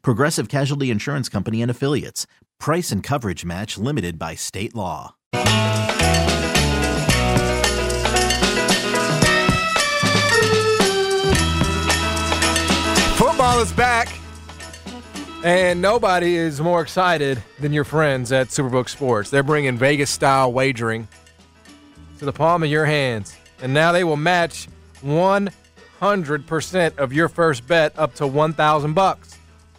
Progressive Casualty Insurance Company and Affiliates. Price and coverage match limited by state law. Football is back. And nobody is more excited than your friends at Superbook Sports. They're bringing Vegas style wagering to the palm of your hands. And now they will match 100% of your first bet up to 1000 bucks.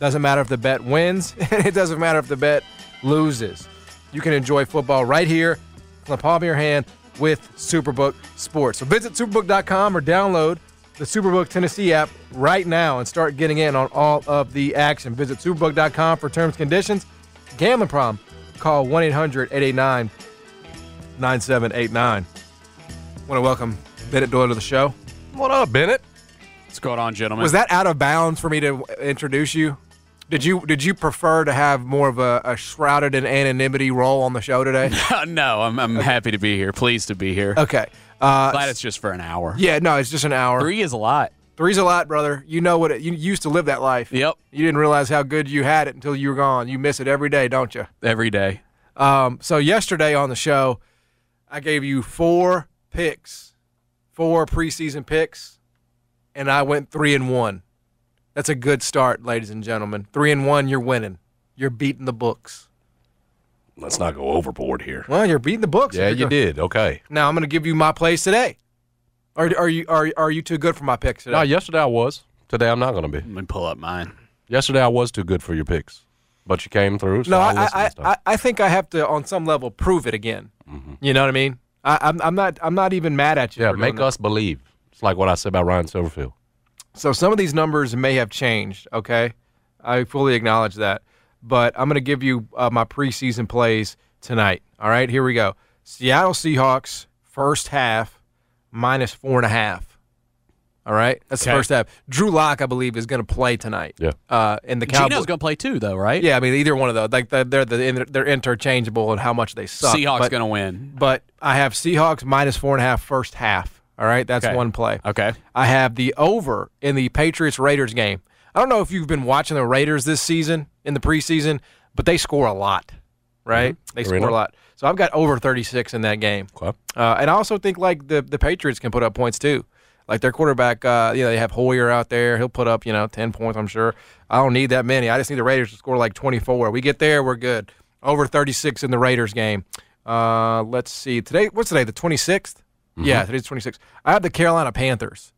Doesn't matter if the bet wins, and it doesn't matter if the bet loses. You can enjoy football right here on the palm of your hand with Superbook Sports. So visit superbook.com or download the Superbook Tennessee app right now and start getting in on all of the action. Visit superbook.com for terms and conditions. Gambling problem, call 1 800 889 9789. Want to welcome Bennett Doyle to the show. What up, Bennett? What's going on, gentlemen? Was that out of bounds for me to introduce you? Did you did you prefer to have more of a, a shrouded in anonymity role on the show today? no, I'm, I'm happy to be here. Pleased to be here. Okay. Uh, Glad it's just for an hour. yeah, no, it's just an hour. Three is a lot. Three's a lot, brother. You know what? It, you used to live that life. Yep. You didn't realize how good you had it until you were gone. You miss it every day, don't you? Every day. Um, so yesterday on the show, I gave you four picks, four preseason picks, and I went three and one. That's a good start, ladies and gentlemen. Three and one, you're winning. You're beating the books. Let's not go overboard here. Well, you're beating the books. Yeah, You're did. Okay. Now I'm going to give you my plays today. Are, are you are are you too good for my picks today? No, yesterday I was. Today I'm not going to be. Let me pull up mine. Yesterday I was too good for your picks, but you came through. So No, I'll I, I, this. I, I think I have to, on some level, prove it again. Mm-hmm. You know what I mean? I, I'm, I'm not I'm not even mad at you. yeah, for make doing that. us believe. It's like what I said about Ryan Silverfield. So some of these numbers may have changed. Okay, I fully acknowledge that, but I'm going to give you uh, my preseason plays tonight. All right, here we go. Seattle Seahawks first half minus four and a half. All right, that's the first half. Drew Lock, I believe, is going to play tonight. Yeah. Uh, and the Cowboys. Gino's going to play too, though, right? Yeah, I mean either one of those. Like they're they're, the, they're interchangeable in how much they suck. Seahawks going to win. but I have Seahawks minus four and a half first half. All right, that's Okay. one play. Okay. I have the over in the Patriots Raiders game. I don't know if you've been watching the Raiders this season in the preseason, but they score a lot, right? They They're in score a lot. So I've got over 36 in that game. Okay. Uh, and I also think like the the Patriots can put up points too. Like their quarterback, uh, you know, they have Hoyer out there. He'll put up, you know, 10 points, I'm sure. I don't need that many. I just need the Raiders to score like 24. We get there, we're good. Over 36 in the Raiders game. Uh, let's see. Today, what's today? The 26th? Yeah, today's 26th. I have the Carolina Panthers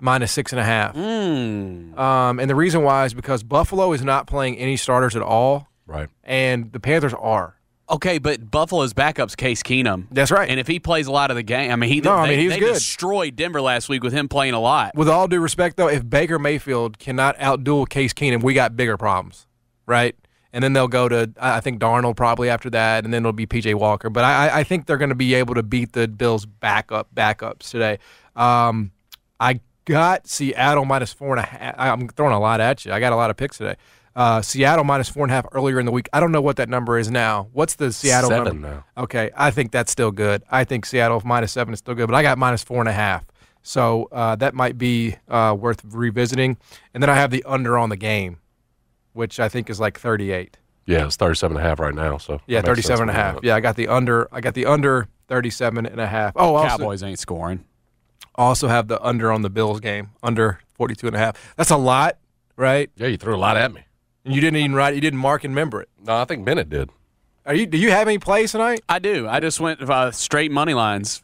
minus six and a half. Mm. Um, and the reason why is because Buffalo is not playing any starters at all, Right. and the Panthers are. Okay, but Buffalo's backup's Case Keenum. That's right. And if he plays a lot of the game, I mean, he No, I mean, he was they good. destroyed Denver last week with him playing a lot. With all due respect, though, if Baker Mayfield cannot outduel Case Keenum, we got bigger problems, right? And then they'll go to, I think, Darnold probably after that, and then it'll be P.J. Walker. But I, I- think they're going to be able to beat the Bills' backup backups today. Um, I got Seattle minus four and a half. I'm throwing a lot at you. I got a lot of picks today. Uh, Seattle minus four and a half earlier in the week. I don't know what that number is now. What's the Seattle Seven number? now. Okay, I think that's still good. I think Seattle minus seven is still good, but I got minus four and a half. So uh, that might be uh, worth revisiting. And then I have the under on the game, which I think is like 38. Yeah, it's 37 and a half right now. So Yeah, that 37 and a half. Yeah, I got the under. I got the under 37 and a half. Oh, also, Cowboys ain't scoring. also have the under on the Bills game, under 42 and a half. That's a lot, right? Yeah, you threw a lot at me. And you didn't even write, you didn't mark and remember it. No, I think Bennett did. Are you? Do you have any plays tonight? I do. I just went uh, straight money lines.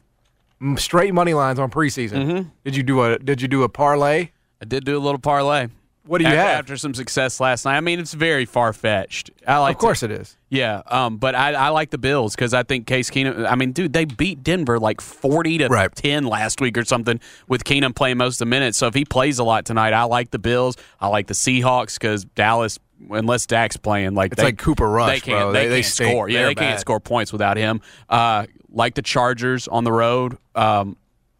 Mm, Straight money lines on preseason. Mm-hmm. Did you do a Did you do a parlay? I did do a little parlay. What do you after, have? after some success last night? I mean, it's very far fetched. I like of course it is. Yeah, um, but I, I like the Bills because I think Case Keenum. I mean, dude, they beat Denver like forty to Right. ten last week or something with Keenum playing most of the minutes. So if he plays a lot tonight, I like the Bills. I like the Seahawks because Dallas, unless Dak's playing, like It's they- like Cooper Rush, they can't, bro. They, They- they can't stink. score. Yeah, They're they can't score points without him. Uh, like the Chargers on the road. Um,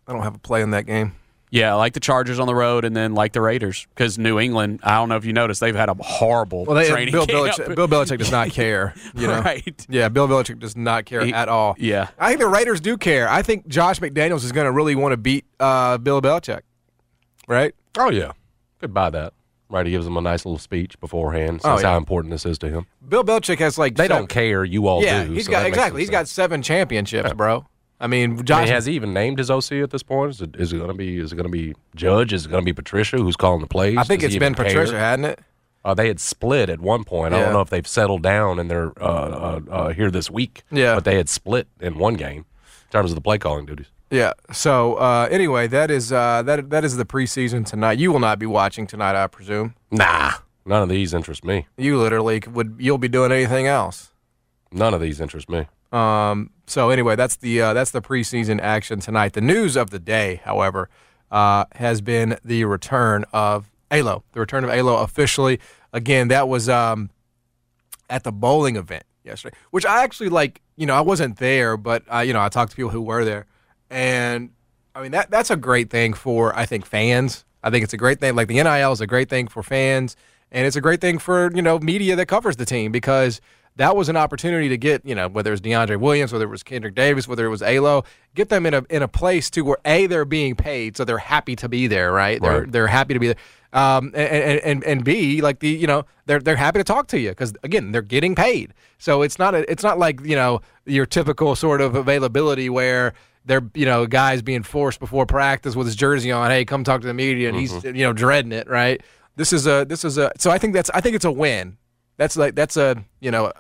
I don't have a play in that game. Yeah, I like the Chargers on the road, and then like the Raiders because New England. I don't know if you noticed they've had a horrible Well, they, training Bill camp. Belichick, Bill Belichick does not care. You know, Right. Yeah, Bill Belichick does not care He- at all. yeah. I think the Raiders do care. I think Josh McDaniels is going to really want to beat uh, Bill Belichick. Right? Oh yeah, could buy that. Right, he gives them a nice little speech beforehand. Oh, Says yeah. how important this is to him. Bill Belichick has like They seven- don't care. You all Yeah, do. he's so got exactly. some He's got seven championships, bro. I mean, I mean, has he even named his OC at this point? Is it, is it going to be? Is it going to be Judge? Is it going to be Patricia who's calling the plays? I think Does it's been Patricia, care? hadn't it? Uh, they had split at one point. I don't know if they've settled down and they're uh, uh, uh, here this week. Yeah. but they had split in one game in terms of the play calling duties. Yeah. So uh, anyway, that is uh, that that is the preseason tonight. You will not be watching tonight, I presume. Nah, none of these interest me. You literally would. You'll be doing anything else. None of these interest me. Um, so anyway, that's the uh, that's the preseason action tonight. The news of the day, however, uh, has been the return of Alo. The return of Alo officially. Again, that was um, at the bowling event yesterday, which I actually like. You know, I wasn't there, but I, you know, I talked to people who were there, and I mean that that's a great thing for I think fans. I think it's a great thing. Like the NIL is a great thing for fans, and it's a great thing for you know media that covers the team because that was an opportunity to get you know whether it was DeAndre Williams, whether it was Kendrick Davis, whether it was Alo, get them in a in a place to where a they're being paid, so they're happy to be there, right? They're they're happy to be there. Um, and, and, and, and B, like the, you know, they're, they're happy to talk to you because again, they're getting paid. So it's not, a, it's not like, you know, your typical sort of availability where they're, you know, guys being forced before practice with his jersey on. Hey, come talk to the media. And he's, you know, dreading it. Right. This is a, this is a, so I think that's, I think it's a win. That's like, that's a, you know, uh,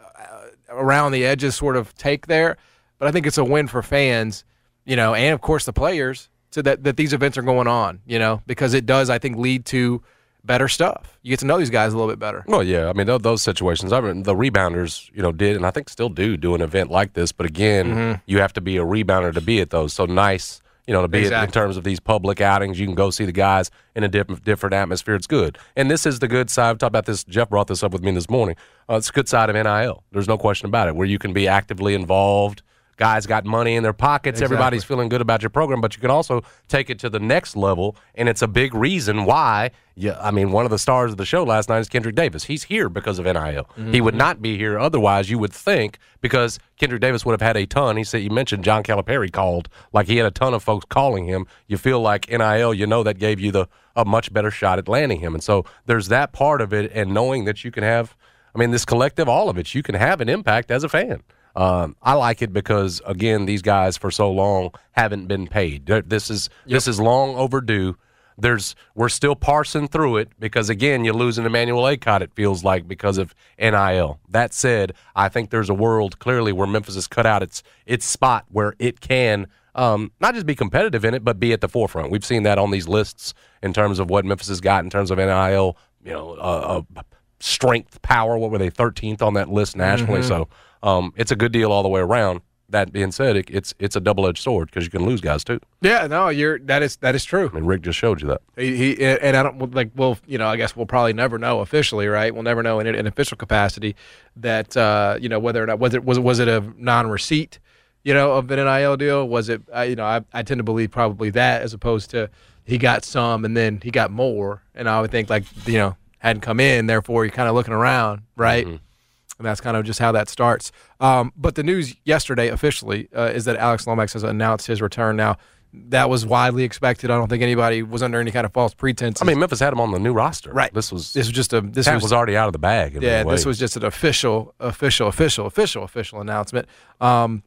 around the edges sort of take there. But I think it's a win for fans, you know, and of course the players so that, that these events are going on, you know, because it does, I think, lead to better stuff. You get to know these guys a little bit better. Well, yeah. I mean, tho- those situations. I mean, the rebounders, you know, did and I think still do do an event like this. But again, Mm-hmm. you have to be a rebounder to be at those. So nice, you know, to be it in terms of these public outings. You can go see the guys in a different different atmosphere. It's good. And this is the good side. I've talked about this. Jeff brought this up with me this morning. Uh, it's the good side of NIL. There's no question about it. Where you can be actively involved. Guys got money in their pockets. Exactly. Everybody's feeling good about your program, but you can also take it to the next level, and it's a big reason why. Yeah, I mean, one of the stars of the show last night is Kendrick Davis. He's here because of NIL. He would mm-hmm. not be here otherwise. You would think because Kendrick Davis would have had a ton. He said you mentioned John Calipari called, like he had a ton of folks calling him. You feel like NIL, you know, that gave you the a much better shot at landing him, and so there's that part of it, and knowing that you can have. I mean, this collective, all of it, you can have an impact as a fan. Um, I like it because again, these guys for so long haven't been paid. This is this is long overdue. There's we're still parsing through it because again, you lose an Emmanuel Akot. It feels like because of NIL. That said, I think there's a world clearly where Memphis has cut out its its spot where it can um, not just be competitive in it, but be at the forefront. We've seen that on these lists in terms of what Memphis has got in terms of NIL. You know, uh, uh, strength, power. What were they? Thirteenth on that list nationally. Mm-hmm. So um, it's a good deal all the way around. That being said, it, it's it's a double edged sword because you can lose guys too. Yeah, no, you're that is that is true. I mean, Rick just showed you that. He, he and I don't like. Well, you know, I guess we'll probably never know officially, right? We'll never know in an official capacity that uh, you know whether or not was it was was it a non-receipt, you know, of an NIL deal? Was it? I, you know, I, I tend to believe probably that as opposed to he got some and then he got more, and I would think like you know hadn't come in, therefore you're kind of looking around, right? And that's kind of just how that starts. Um, but the news yesterday officially uh, is that Alex Lomax has announced his return. Now, that was widely expected. I don't think anybody was under any kind of false pretense. I mean, Memphis had him on the new roster. right? This was this was just a this was, was, already out of the bag. in yeah. This was just an official, official, official, official, official announcement. Um,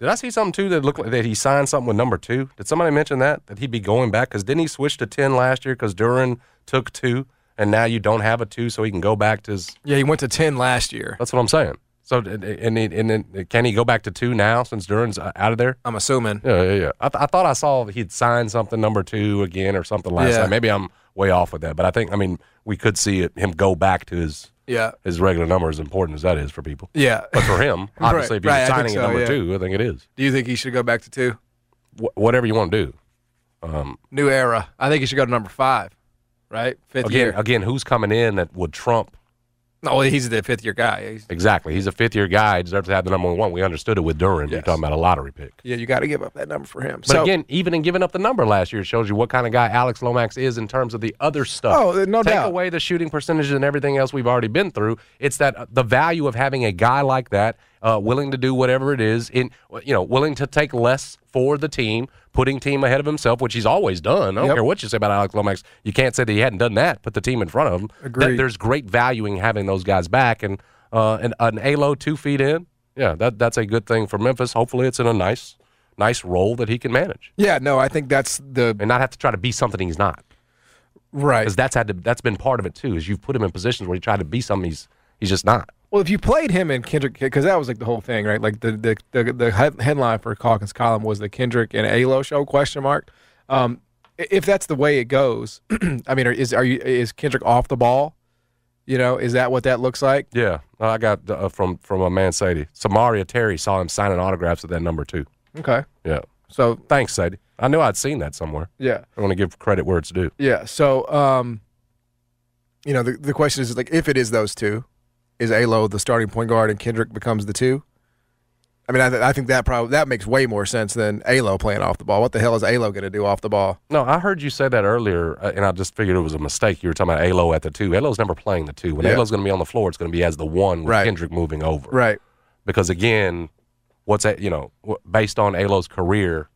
Did I see something too that looked like that he signed something with number two? Did somebody mention that that he'd be going back? Because didn't he switch to ten last year? Because Duren took two, and now you don't have a two, so he can go back to his. yeah, he went to ten last year. That's what I'm saying. So and and, and can he go back to two now since Duren's uh, out of there? I'm assuming. Yeah, yeah, yeah. I, th- I thought I saw he'd signed something number two again or something last Yeah. night. Maybe I'm way off with that, but I think I mean we could see it, him go back to his Yeah. his regular number as important as that is for people. Yeah. But for him, obviously, if he's right, signing so, number yeah. two, I think it is. Do you think he should go back to two? Wh- whatever you want to do. Um, New era. I think he should go to number five. Right? Fifth Again, year. again, who's coming in that would trump? No, he's the fifth year guy. He's, Exactly. He's a fifth year guy. He deserves to have the number one. We understood it with Duren. You're talking about a lottery pick. yeah, you got to give up that number for him. But so, again, even in giving up the number last year, it shows you what kind of guy Alex Lomax is in terms of the other stuff. Oh, no Take doubt. away the shooting percentages and everything else we've already been through. It's that uh, the value of having a guy like that, uh, willing to do whatever it is, in you know, willing to take less for the team, putting team ahead of himself, which he's always done. I don't Yep. care what you say about Alex Lomax. You can't say that he hadn't done that. Put the team in front of him. Agreed. Th- there's great value in having those guys back, and uh, an, an Alo two feet in. Yeah, that that's a good thing for Memphis. Hopefully, it's in a nice, nice role that he can manage yeah, no, I think that's the and not have to try to be something he's not. right. Because that's had to, that's been part of it too. Is you've put him in positions where he tried to be something he's he's just not. Well, if you played him and Kendrick, because that was like the whole thing, right? Like the the the, the headline for Calkins' column was the Kendrick and Alo show question mark. Um, if that's the way it goes, I mean, is are you is Kendrick off the ball? You know, is that what that looks like? Yeah, I got uh, from from a man Sadie. Samaria Terry saw him signing autographs at that number too. Okay, Yeah, so thanks Sadie. I knew I'd seen that somewhere. yeah, I want to give credit where it's due. yeah. So, um, you know, the the question is like, if it is those two, is Alo the starting point guard and Kendrick becomes the two? I mean, I, th- I think that probably that makes way more sense than Alo playing off the ball. What the hell is Alo going to do off the ball? No, I heard you say that earlier, uh, and I just figured it was a mistake. You were talking about Alo at the two. Alo's never playing the two. When Yeah. Alo's going to be on the floor, it's going to be as the one with Right. Kendrick moving over. Right. Because again, what's that? You know, based on Alo's career,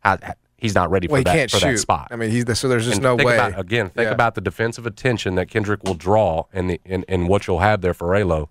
how, he's not ready for Well, that can't for shoot. that spot. I mean, he's the, so there's just And no think way. About, again, think Yeah. about the defensive attention that Kendrick will draw and the and, and what you'll have there for Alo.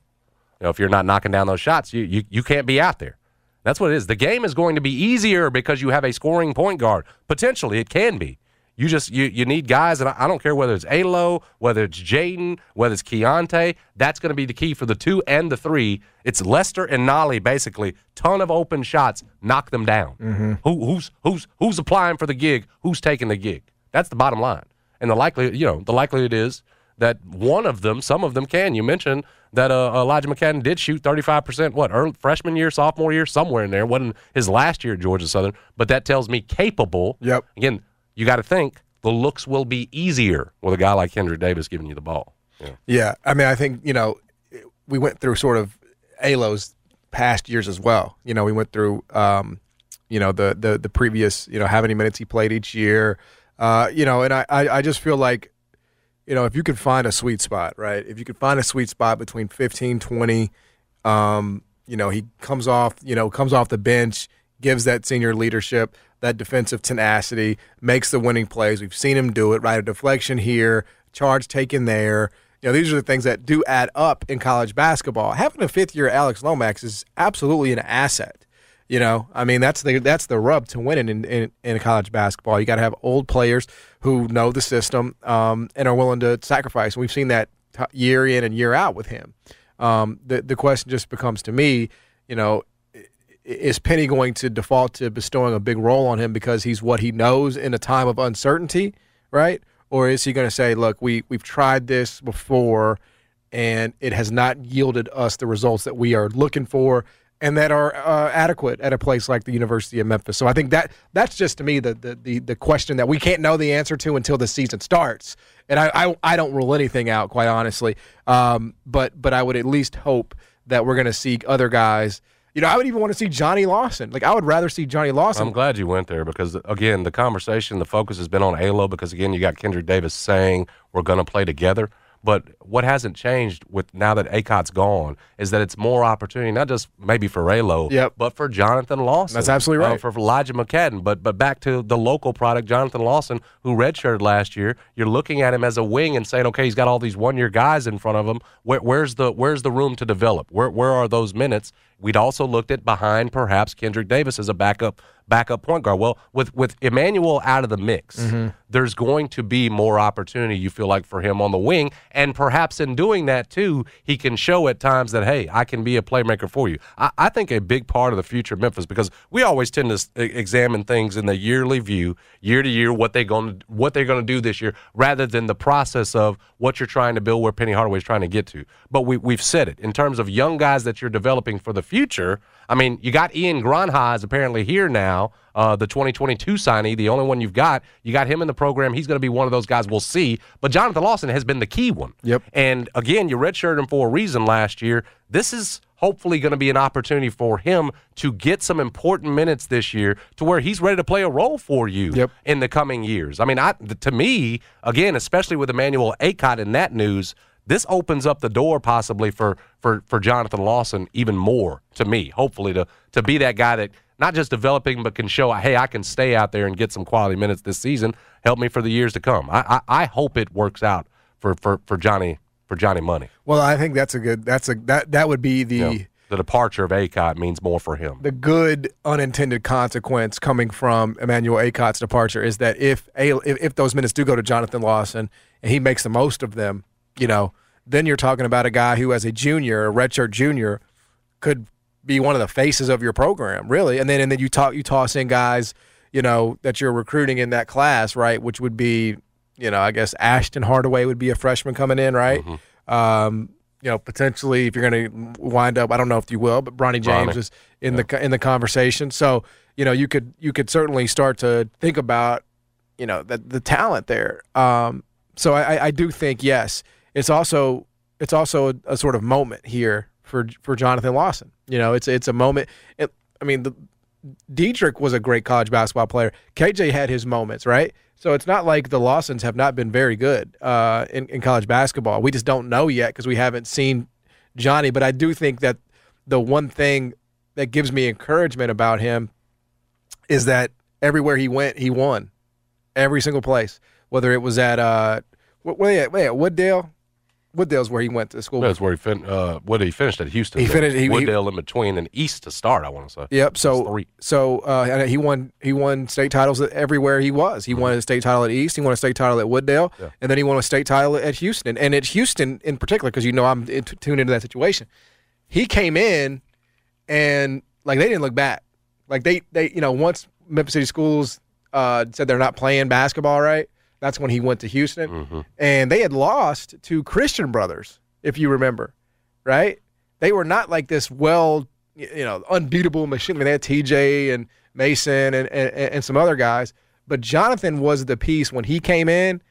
You know, if you're not knocking down those shots, you, you you can't be out there. That's what it is. The game is going to be easier because you have a scoring point guard. Potentially, it can be. You just you you need guys, and I, I don't care whether it's Alo, whether it's Jaden, whether it's Keonte. That's going to be the key for the two and the three. It's Lester and Nolly basically. Ton of open shots, knock them down. Who who's who's who's applying for the gig? Who's taking the gig? That's the bottom line. And the likely you know the likelihood is that one of them, some of them can. You mentioned that uh, Elijah McCadden did shoot 35%, what, early, freshman year, sophomore year, somewhere in there. Wasn't his last year at Georgia Southern, but that tells me capable. Yep. Again, you got to think the looks will be easier with a guy like Kendrick Davis giving you the ball. Yeah. Yeah, I mean, I think you know, we went through sort of Alo's past years as well. You know, we went through, um, you know, the the the previous, you know, how many minutes he played each year. Uh, you know, and I, I I just feel like, you know, if you could find a sweet spot, right? If you could find a sweet spot between 15, 20, um, you know, he comes off, you know, comes off the bench, gives that senior leadership, that defensive tenacity, makes the winning plays. We've seen him do it, right? A deflection here, charge taken there. You know, these are the things that do add up in college basketball. Having a fifth year Alex Lomax is absolutely an asset. You know, I mean that's the that's the rub to winning in in, in college basketball. You got to have old players who know the system um, and are willing to sacrifice. And we've seen that t- year in and year out with him. Um, the the question just becomes to me, you know, is Penny going to default to bestowing a big role on him because he's what he knows in a time of uncertainty, right? Or is he going to say, look, we we've tried this before, and it has not yielded us the results that we are looking for and that are uh, adequate at a place like the University of Memphis. So I think that that's just to me the the the, the question that we can't know the answer to until the season starts. And I I, I don't rule anything out, quite honestly. Um, but but I would at least hope that we're going to see other guys. You know, I would even want to see Johnny Lawson. Like I would rather see Johnny Lawson. I'm glad you went there because again, the conversation, the focus has been on Alo because again, you got Kendrick Davis saying we're going to play together. But what hasn't changed with now that Akot's gone is that it's more opportunity, not just maybe for Alo, Yep. but for Jonathan Lawson. That's absolutely uh, right. for Elijah McCadden. But but back to the local product, Jonathan Lawson, who redshirted last year. You're looking at him as a wing and saying, okay, he's got all these one year guys in front of him. Where, where's the where's the room to develop? Where where are those minutes? We'd also looked at behind perhaps Kendrick Davis as a backup backup point guard. Well, with with Emmanuel out of the mix, Mm-hmm. there's going to be more opportunity. You feel like for him on the wing, and perhaps in doing that too, he can show at times that hey, I can be a playmaker for you. I, I think a big part of the future of Memphis because we always tend to s- examine things in the yearly view, year to year, what they going what they're going to do this year, rather than the process of what you're trying to build, where Penny Hardaway is trying to get to. But we we've said it in terms of young guys that you're developing for the future. I mean, you got Ian Gronha is apparently here now, uh, the 2022 signee, the only one you've got. You got him in the program. He's going to be one of those guys. We'll see. But Jonathan Lawson has been the key one. Yep. And again, you redshirted him for a reason last year. This is hopefully going to be an opportunity for him to get some important minutes this year to where he's ready to play a role for you Yep. in the coming years. I mean, I, to me, again, especially with Emmanuel Akot in that news, this opens up the door possibly for for for Jonathan Lawson even more to me. Hopefully to to be that guy that not just developing but can show, hey, I can stay out there and get some quality minutes this season. Help me for the years to come. I I, I hope it works out for for for Johnny for Johnny Money. Well, I think that's a good. That's a that that would be the know, the departure of Akot means more for him. the good unintended consequence coming from Emmanuel Akot's departure is that if a if, if those minutes do go to Jonathan Lawson and he makes the most of them, you know, then you're talking about a guy who, as a junior, a redshirt junior, could be one of the faces of your program, really. And then and then you talk you toss in guys, you know, that you're recruiting in that class, right? Which would be, you know, I guess Ashton Hardaway would be a freshman coming in, right? Um, you know, potentially if you're going to wind up, I don't know if you will, but Bronny James Bronny. is in the in the conversation. So you know, you could you could certainly start to think about, you know, the the talent there. Um, so I, I do think yes, it's also it's also a, a sort of moment here for for Jonathan Lawson. You know, it's it's a moment. It, I mean, the, Dedric was a great college basketball player. KJ had his moments, right? So it's not like the Lawsons have not been very good uh, in, in college basketball. We just don't know yet because we haven't seen Johnny. But I do think that the one thing that gives me encouragement about him is that everywhere he went, he won. Every single place, whether it was at uh, they at Wooddale, Wooddale's where he went to school. That's where he fin- uh, what he finished at Houston. He finished- he- he- Wooddale in between and East to start. I want to say. Yep. So three. so uh, he won he won state titles everywhere he was. He won a state title at East. He won a state title at Wooddale, Mm-hmm. Yeah. and then he won a state title at Houston. And at Houston in particular, because you know I'm in, tuned into that situation, he came in and like they didn't look back. Like they they you know once Memphis City Schools uh, said they're not playing basketball right, that's when he went to Houston, Mm-hmm. and they had lost to Christian Brothers, if you remember, right? They were not like this well you know unbeatable machine. I mean, they had TJ and Mason and, and and some other guys, but Jonathan was the piece when he came in.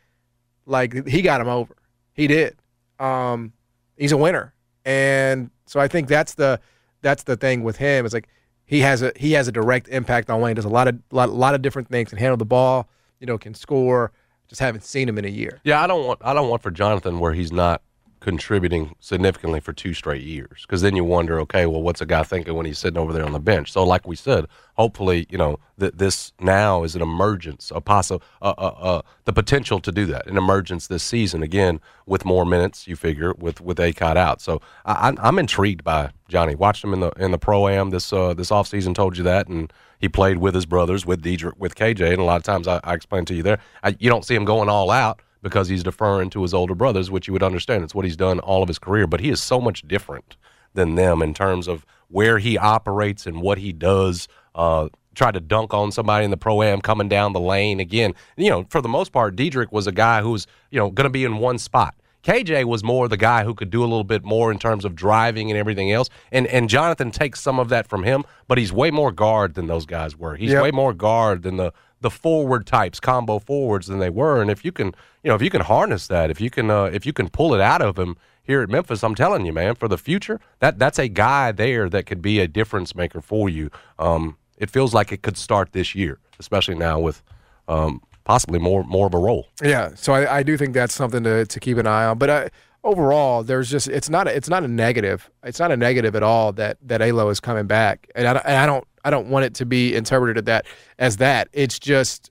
Like he got him over. He did. Um, he's a winner, and so I think that's the that's the thing with him. It's like he has a he has a direct impact on Wayne. Does a lot of lot, lot of different things. Can handle the ball. You know, can score. Just haven't seen him in a year. Yeah, I don't want I don't want for Jonathan where he's not contributing significantly for two straight years because then you wonder, okay, well, what's a guy thinking when he's sitting over there on the bench? So, like we said, hopefully, you know, that this now is an emergence, a possible, uh, uh, uh, the potential to do that, an emergence this season again with more minutes. You figure with with Akot out, so I, I'm- I'm intrigued by Johnny. Watched him in the in the pro am this uh, this offseason, told you that, and he played with his brothers, with Dedric, with KJ, and a lot of times I, I explained to you there, I, you don't see him going all out because he's deferring to his older brothers, which you would understand. It's what he's done all of his career, but he is so much different than them in terms of where he operates and what he does. Uh, try to dunk on somebody in the pro am coming down the lane again. You know, for the most part, Dedric was a guy who was you know going to be in one spot. KJ was more the guy who could do a little bit more in terms of driving and everything else. And and Jonathan takes some of that from him, but he's way more guard than those guys were. He's Yep. way more guard than the the forward types, combo forwards than they were. And if you can, you know, if you can harness that, if you can, uh, if you can pull it out of him here at Memphis, I'm telling you, man, for the future, that that's a guy there that could be a difference maker for you. Um, it feels like it could start this year, especially now with um, possibly more more of a role. Yeah, so I, I do think that's something to, to keep an eye on. But I, overall, there's just it's not a, it's not a negative. It's not a negative at all that that Alo is coming back, and I, and I don't I don't want it to be interpreted that as that. It's just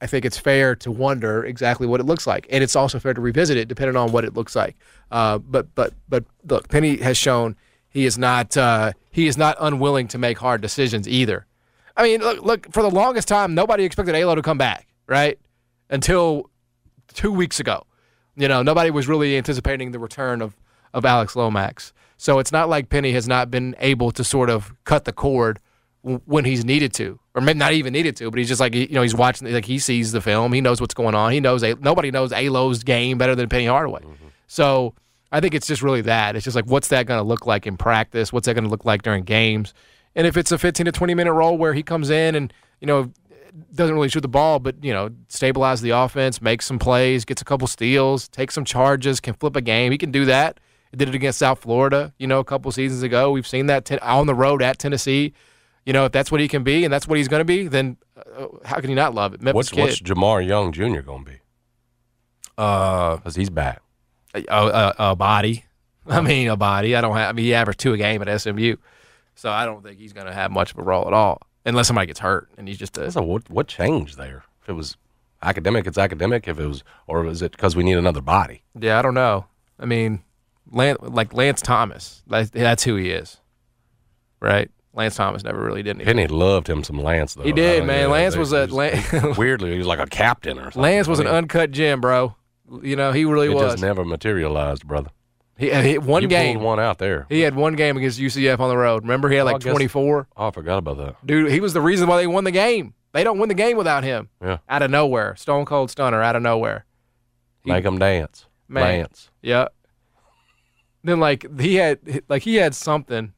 I think it's fair to wonder exactly what it looks like, and it's also fair to revisit it depending on what it looks like. Uh, but but but look, Penny has shown he is not uh, he is not unwilling to make hard decisions either. I mean, look, look for the longest time, nobody expected Alo to come back, right? Until two weeks ago, you know, nobody was really anticipating the return of of Alex Lomax. So it's not like Penny has not been able to sort of cut the cord when he's needed to, or maybe not even needed to, but he's just like you know he's watching like he sees the film, he knows what's going on, he knows nobody knows Alo's game better than Penny Hardaway. Mm-hmm. So I think it's just really that. It's just like what's that going to look like in practice? What's that going to look like during games? And if it's a 15 to 20 minute role where he comes in and you know doesn't really shoot the ball, but you know stabilize the offense, makes some plays, gets a couple steals, takes some charges, can flip a game, he can do that. He did it against South Florida, you know, a couple seasons ago. We've seen that ten- on the road at Tennessee. You know, if that's what he can be and that's what he's going to be, then uh, how can you not love it? Memphis What's kid. what's Jamar Young Jr. going to be? uh, Because he's back. a, a, a body. I mean, a body. I don't have. I mean, he averaged two a game at SMU, so I don't think he's going to have much of a role at all, unless somebody gets hurt and he's just a. So what what changed there? If it was academic, it's academic. If it was, or was it because we need another body? Yeah, I don't know. I mean, Lance, like Lance Thomas, that's who he is, right? Lance Thomas never really did anything. Penny loved him some Lance though. He did, Uh, man. Lance they- was a- Lan- weirdly he was like a captain or something. Lance was I an uncut gem, bro. You know, he really It was. just never materialized, brother. he had hit one you game. one out there. He had one game against UCF on the road. Remember, he had Oh, like 24. Oh, I forgot about that. Dude, he was the reason why they won the game. They don't win the game without him. Yeah, Out of nowhere, Stone Cold Stunner, out of nowhere. He- make him dance. Man. Lance. Yeah. Then like he had like he had something.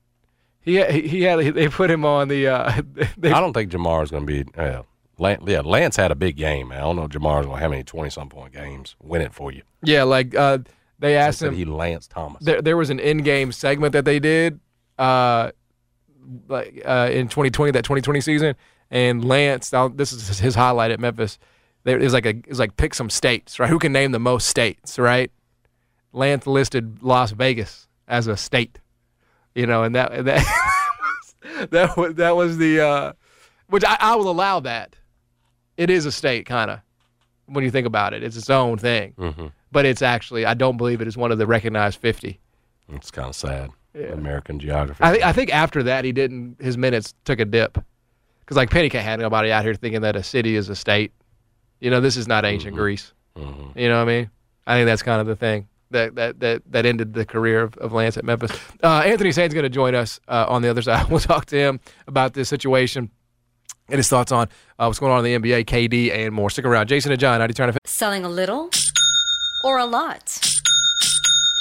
He he had they put him on the. Uh, they, I don't think Jamar's going to be. Yeah, Lance, yeah, Lance had a big game. Man. I don't know if Jamar's going to have any twenty some point games. Win it for you. yeah, like uh, they asked Said him. he Lance Thomas. there, there was an in-game segment that they did uh like uh in 2020 that 2020 season and Lance now this is his highlight at Memphis there is like a is like pick some states right who can name the most states right Lance listed Las Vegas as a state you know and that that that was that was the uh which I, I will allow that it is a state kind of when you think about it it's its own thing hmm but it's actually I don't believe it is one of the recognized 50 It's kind of sad. American geography. I think I think after that he didn't. His minutes took a dip because like Penny can't have nobody out here thinking that a city is a state. You know, this is not ancient Greece. Mhm. You know what I mean? I think that's kind of the thing that that that, that ended the career of, of Lance at Memphis. Uh, Anthony Sain's going to join us uh, on the other side. We'll talk to him about this situation and his thoughts on uh, what's going on in the NBA, KD, and more. Stick around. Jason and John, 90 Turn Selling a little or a lot?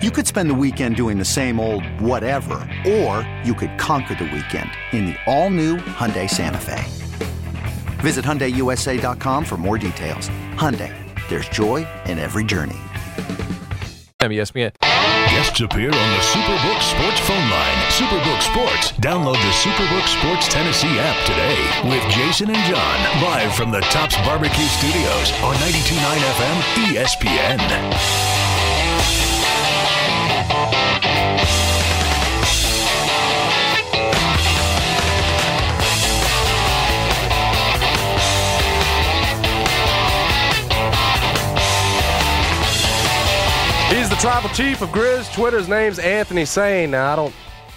You could spend the weekend doing the same old whatever, or you could conquer the weekend in the all-new Hyundai Santa Fe. Visit HyundaiUSA.com for more details. Hyundai, there's joy in every journey. ESPN. Guests appear on the Superbook Sports phone line. Superbook Sports. Download the Superbook Sports Tennessee app today with Jason and John live from the Tops Barbecue Studios on 92.9 FM ESPN. Tribal chief of Grizz. Twitter's name's Anthony Sane. Now I don't,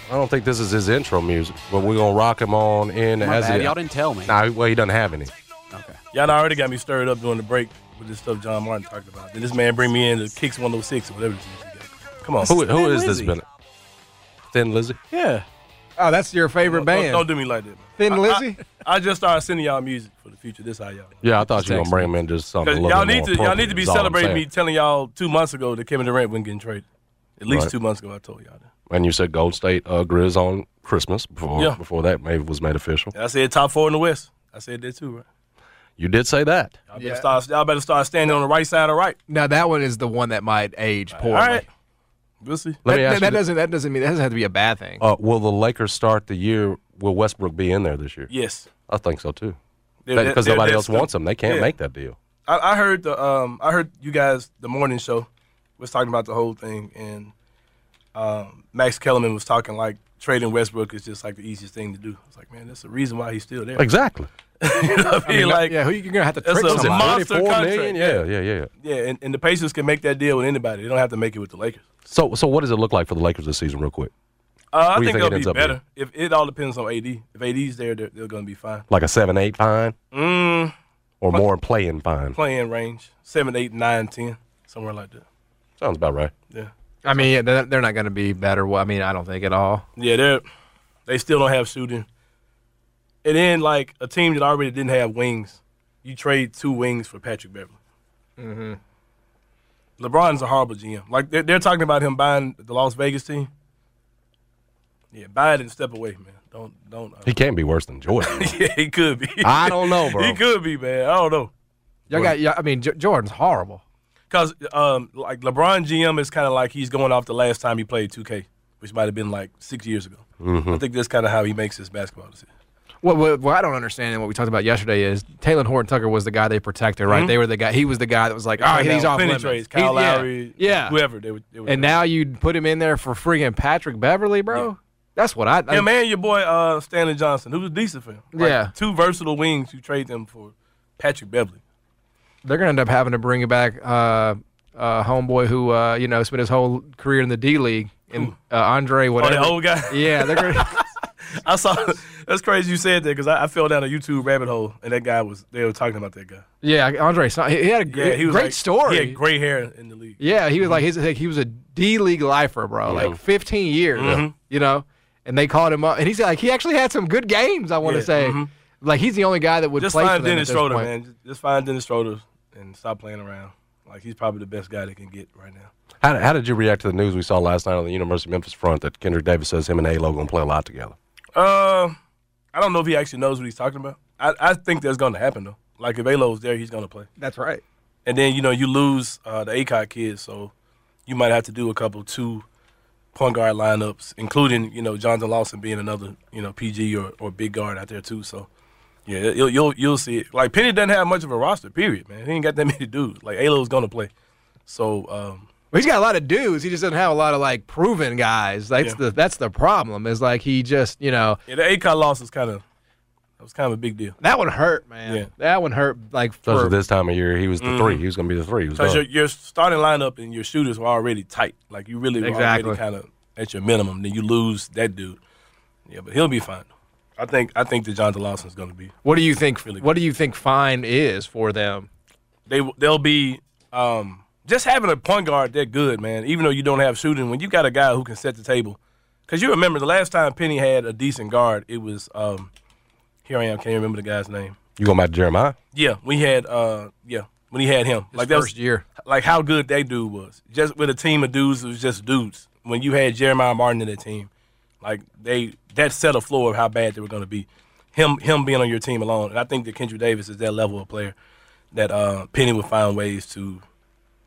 I don't think this is his intro music, but we're gonna rock him on in My as bad. he. Y'all didn't tell me. Nah, well, he doesn't have any. Okay. Y'all already got me stirred up during the break with this stuff John Martin talked about. Then this man bring me in to Kicks 106 or whatever this is. he. Come on. Who, who Thin is this? Lizzy. Been Thin Lizzy. Yeah. Oh, that's your favorite Don't, band. don't do me like that. man. Thin I- Lizzy? I, I just started sending y'all music for the future. This how y'all. Yeah, I thought you were gonna bring him in just something. a little y'all bit need more to y'all need to be is all I'm celebrating me telling y'all two months ago that Kevin Durant wasn't getting traded. At least Right. two months ago, I told y'all that. And you said Gold State uh, Grizz on Christmas before Yeah. before that maybe was made official. And I said top four in the West. I said that too, right? You did say that. Y'all better, start, y'all better start standing on the right side of right. Now that one is the one that might age poorly. All right. We'll see. Let That, me ask that, you. that thi- doesn't that doesn't mean that doesn't have to be a bad thing. uh, will the Lakers start the year? Will Westbrook be in there this year? Yes. I think so too. They're- Because they're- nobody they're else still- wants him, They can't Yeah. make that deal. I, I heard the um I heard you guys the morning show was talking about the whole thing and um, Max Kellerman was talking like trading Westbrook is just like the easiest thing to do. It's like man, that's the reason why he's still there. Exactly. you know what I mean? like yeah, who you gonna have to that's trick a somebody? monster 34 contract. million? Yeah, yeah, yeah. yeah, and, and the Pacers can make that deal with anybody. They don't have to make it with the Lakers. So, so what does it look like for the Lakers this season, real quick? Uh, I What do you think think it they'll be up better. If it all depends on AD. If AD's there, they're, they're going to be fine. Like a seven, eight fine, Mm, or more playing fine? playing range seven, eight, nine, ten, somewhere like that. Sounds about right. Yeah, I mean, yeah, they're, they're not going to be better. Well, I mean, I don't think at all. yeah, they're they still don't have shooting. And then like a team that already didn't have wings, you trade two wings for Patrick Beverley. Mm-hmm. LeBron's a horrible GM. Like they're, they're talking about him buying the Las Vegas team. Yeah, Biden, step away, man. Don't don't. Uh, He can't be worse than Jordan. yeah, he could be. I don't know, bro. He could be, man. I don't know. Y'all got, yeah, I mean, J- Jordan's horrible. Because um, like LeBron GM is kind of like he's going off the last time he played 2K, which might have been like six years ago. I think that's kind of how he makes his basketball decisions. What, what, what I don't understand and what we talked about yesterday is Talen Horton Tucker was the guy they protected, right? They were the guy. He was the guy that was like, oh, he's off plenty limits. trades. He- Kyle yeah, Lowry, yeah. whoever they would. They would And now you put him in there for freaking Patrick Beverley, bro. That's what I. I him and your boy uh, Stanley Johnson, who was decent for him. Like, Yeah. two versatile wings. You trade them for Patrick Beverley. they're gonna end up having to bring back uh, uh, homeboy who uh, you know spent his whole career in the D League and uh, Andre Oh, whatever. that old guy. Yeah, they're gonna. I saw. That's crazy you said that because I, I fell down a YouTube rabbit hole and that guy was. They were talking about that guy. yeah, Andre. He had a Yeah, great, he was great like, story. He had gray hair in the league. Yeah, he was like his like, he was a D League lifer, bro. Like 15 years, Mm-hmm. you know. And they called him up, and he's like he actually had some good games. I want to Yeah, say, mhm. like he's the only guy that would Just play for find them Dennis at Schroeder, point. man. Just, just find Dennis Schroeder and stop playing around. Like he's probably the best guy they can get right now. How, how did you react to the news we saw last night on the University of Memphis front that Kendrick Davis says him and A-Lo going to play a lot together? Uh, I don't know if he actually knows what he's talking about. I, I think that's going to happen though. Like if Alo's there, he's going to play. That's right. And then you know you lose uh, the Akot kids, so you might have to do a couple two point guard lineups, including you know Jonathan Lawson being another you know PG or, or big guard out there too. So yeah, you'll you'll, you'll see it. Like Penny doesn't have much of a roster. Period, man. He ain't got that many dudes. Like Alo's going to play. So um, Well, he's got a lot of dudes. He just doesn't have a lot of like proven guys. That's Yeah. the that's the problem. Is like he just you know yeah, the Akot loss was kind of that was kind of a big deal. that one hurt, man. Yeah. That one hurt. Like Especially for this time of year, he was the three. He was going to be the three. He was Because your, your starting lineup and your shooters were already tight. Like you really were Exactly. already kind of at your minimum. Then you lose that dude. Yeah, but he'll be fine. I think I think that Jonathan Lawson's going to be. what do you think? Really what do you think fine is for them? They they'll be um, just having a point guard that good, man. Even though you don't have shooting, when you got a guy who can set the table. Because you remember the last time Penny had a decent guard, it was um, here I am. Can't remember the guy's name. you going back to Jeremiah? Yeah, we had uh, yeah when he had him. like that was first year. like how good that dude was. Just with a team of dudes, it was just dudes. When you had Jeremiah Martin in that team, like they that set a floor of how bad they were going to be. him him being on your team alone. And I think that Kendrick Davis is that level of player that uh, Penny would find ways to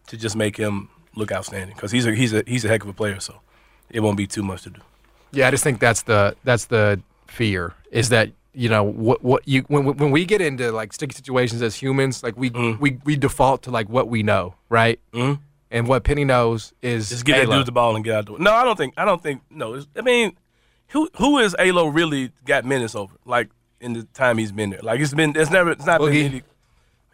to just make him look outstanding because he's a he's a he's a heck of a player. So it won't be too much to do. Yeah, I just think that's the that's the fear is that you know what what you when when we get into like sticky situations as humans, like we Mm. we we default to like what we know, right? Mhm. And what Penny knows is Just get that dude the ball and get out the way. No, I don't think. I don't think. No, I mean, who who is Alo really got minutes over? Like in the time he's been there, like it's been. It's never. It's not Boogie. been. Any,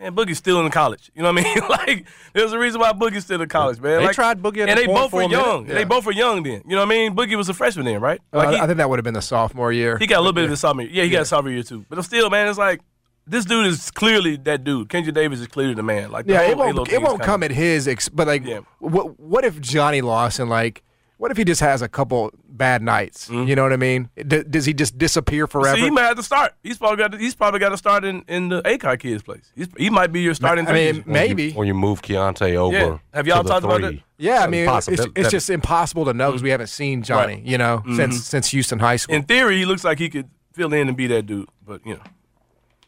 man, Boogie's still in college. You know what I mean? like there's a reason why Boogie's still in college, man. They like, tried Boogie at and a they both were young. Yeah. They both were young then. You know what I mean? Boogie was a freshman then, right? Uh, he, I think that would have been the sophomore year. he got a little bit of his sophomore. year. Yeah, he got a sophomore year too. But still, man, it's like this dude is clearly that dude. Kendric Davis is clearly the man. Like the yeah, it won't it won't come at his ex- but like Yeah. what what if Johnny Lawson like what if he just has a couple bad nights? You know what I mean? D- does he just disappear forever? Mm-hmm. See, he might have to start. He's probably got. To, he's probably got to start in, in the Akot kids' place. He's, he might be your starting. I mean, three. maybe. Or you move Keonte over. Yeah. Have y'all to the talked about it? Yeah, I mean, possible. it's, it's just impossible to know because we haven't seen Johnny, Right. you know, since since Houston High School. in theory, he looks like he could fill in and be that dude. But you know,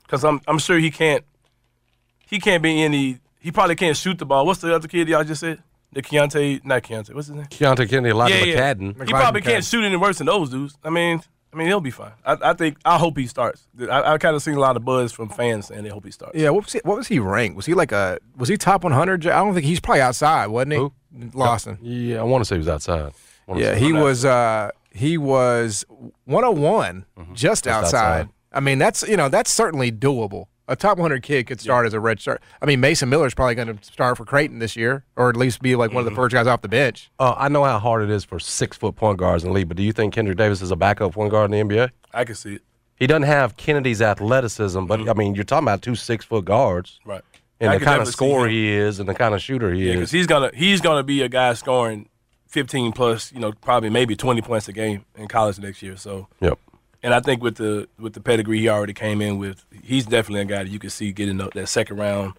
because I'm I'm sure he can't. He can't be any. He probably can't shoot the ball. What's the other kid y'all just said? The Keonte, not Keonte. What's his name? Keonte Kennedy, Elijah yeah, yeah. McCadden. He probably McCadden. can't shoot any worse than those dudes. I mean, I mean, he'll be fine. I, I think. I hope he starts. I, I kind of seen a lot of buzz from fans saying they hope he starts. yeah, what was he, what was he ranked? Was he like a was he top 100? I don't think he's probably outside, wasn't he? Who? Lawson. Yeah, I want to say he was outside. Yeah, he was uh he was 101 Mm-hmm. just, outside. outside. I mean, that's you know, that's certainly doable. A top 100 kid could start as a red shirt. I mean, Mason Miller's probably going to start for Creighton this year or at least be like one of Mm-hmm. the first guys off the bench. Uh, I know how hard it is for six foot point guards in the league, but do you think Kendric Davis is a backup point guard in the NBA? I can see it. He doesn't have Kennedy's athleticism, but I mean, you're talking about two six foot guards Right. and I the kind of scorer he is and the kind of shooter he Yeah, is. because he's gonna he's gonna be a guy scoring 15 plus, you know, probably maybe 20 points a game in college next year. So, Yep. And I think with the with the pedigree he already came in with, he's definitely a guy that you can see getting the, that second round,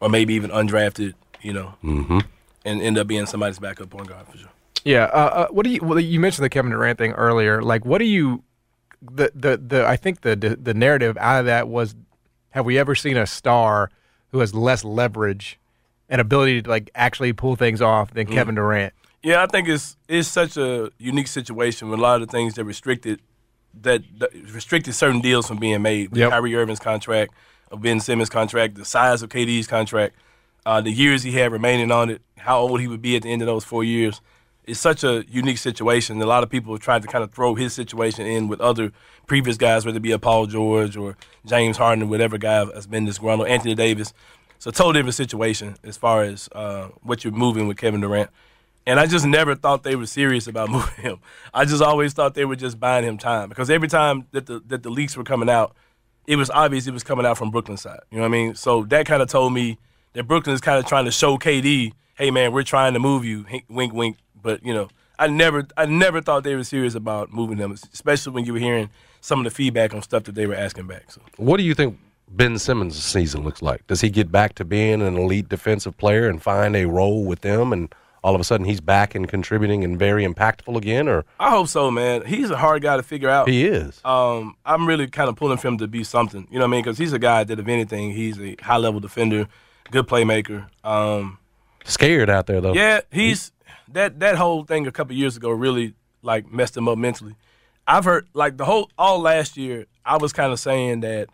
or maybe even undrafted, you know, Mm-hmm. and end up being somebody's backup point guard for sure. Yeah. Uh, uh, what do you? Well, you mentioned the Kevin Durant thing earlier. Like, what do you? The the the I think the the, the narrative out of that was, have we ever seen a star who has less leverage and ability to like actually pull things off than Mm-hmm. Kevin Durant? Yeah, I think it's it's such a unique situation with a lot of the things that restricted that, that restricted certain deals from being made. Yep. Kyrie Irving's contract, Ben Simmons' contract, the size of KD's contract, uh, the years he had remaining on it, how old he would be at the end of those four years. It's such a unique situation. A lot of people have tried to kind of throw his situation in with other previous guys, whether it be a Paul George or James Harden or whatever guy has been disgruntled, Anthony Davis. It's a totally different situation as far as uh, what you're moving with Kevin Durant. And I just never thought they were serious about moving him. I just always thought they were just buying him time because every time that the that the leaks were coming out, it was obvious it was coming out from Brooklyn side. You know what I mean? So that kind of told me that Brooklyn is kind of trying to show KD, hey man, we're trying to move you, wink wink. But you know, I never I never thought they were serious about moving him, especially when you were hearing some of the feedback on stuff that they were asking back. So What do you think Ben Simmons' season looks like? Does he get back to being an elite defensive player and find a role with them, and all of a sudden he's back and contributing and very impactful again? Or I hope so, man. He's a hard guy to figure out. he is. um, I'm really kind of pulling for him to be something. You know what I mean? Because he's a guy that, if anything, he's a high level defender, good playmaker. Um, Scared out there though. yeah, he's that that whole thing a couple years ago really like messed him up mentally. I've heard like the whole all last year. I was kind of saying that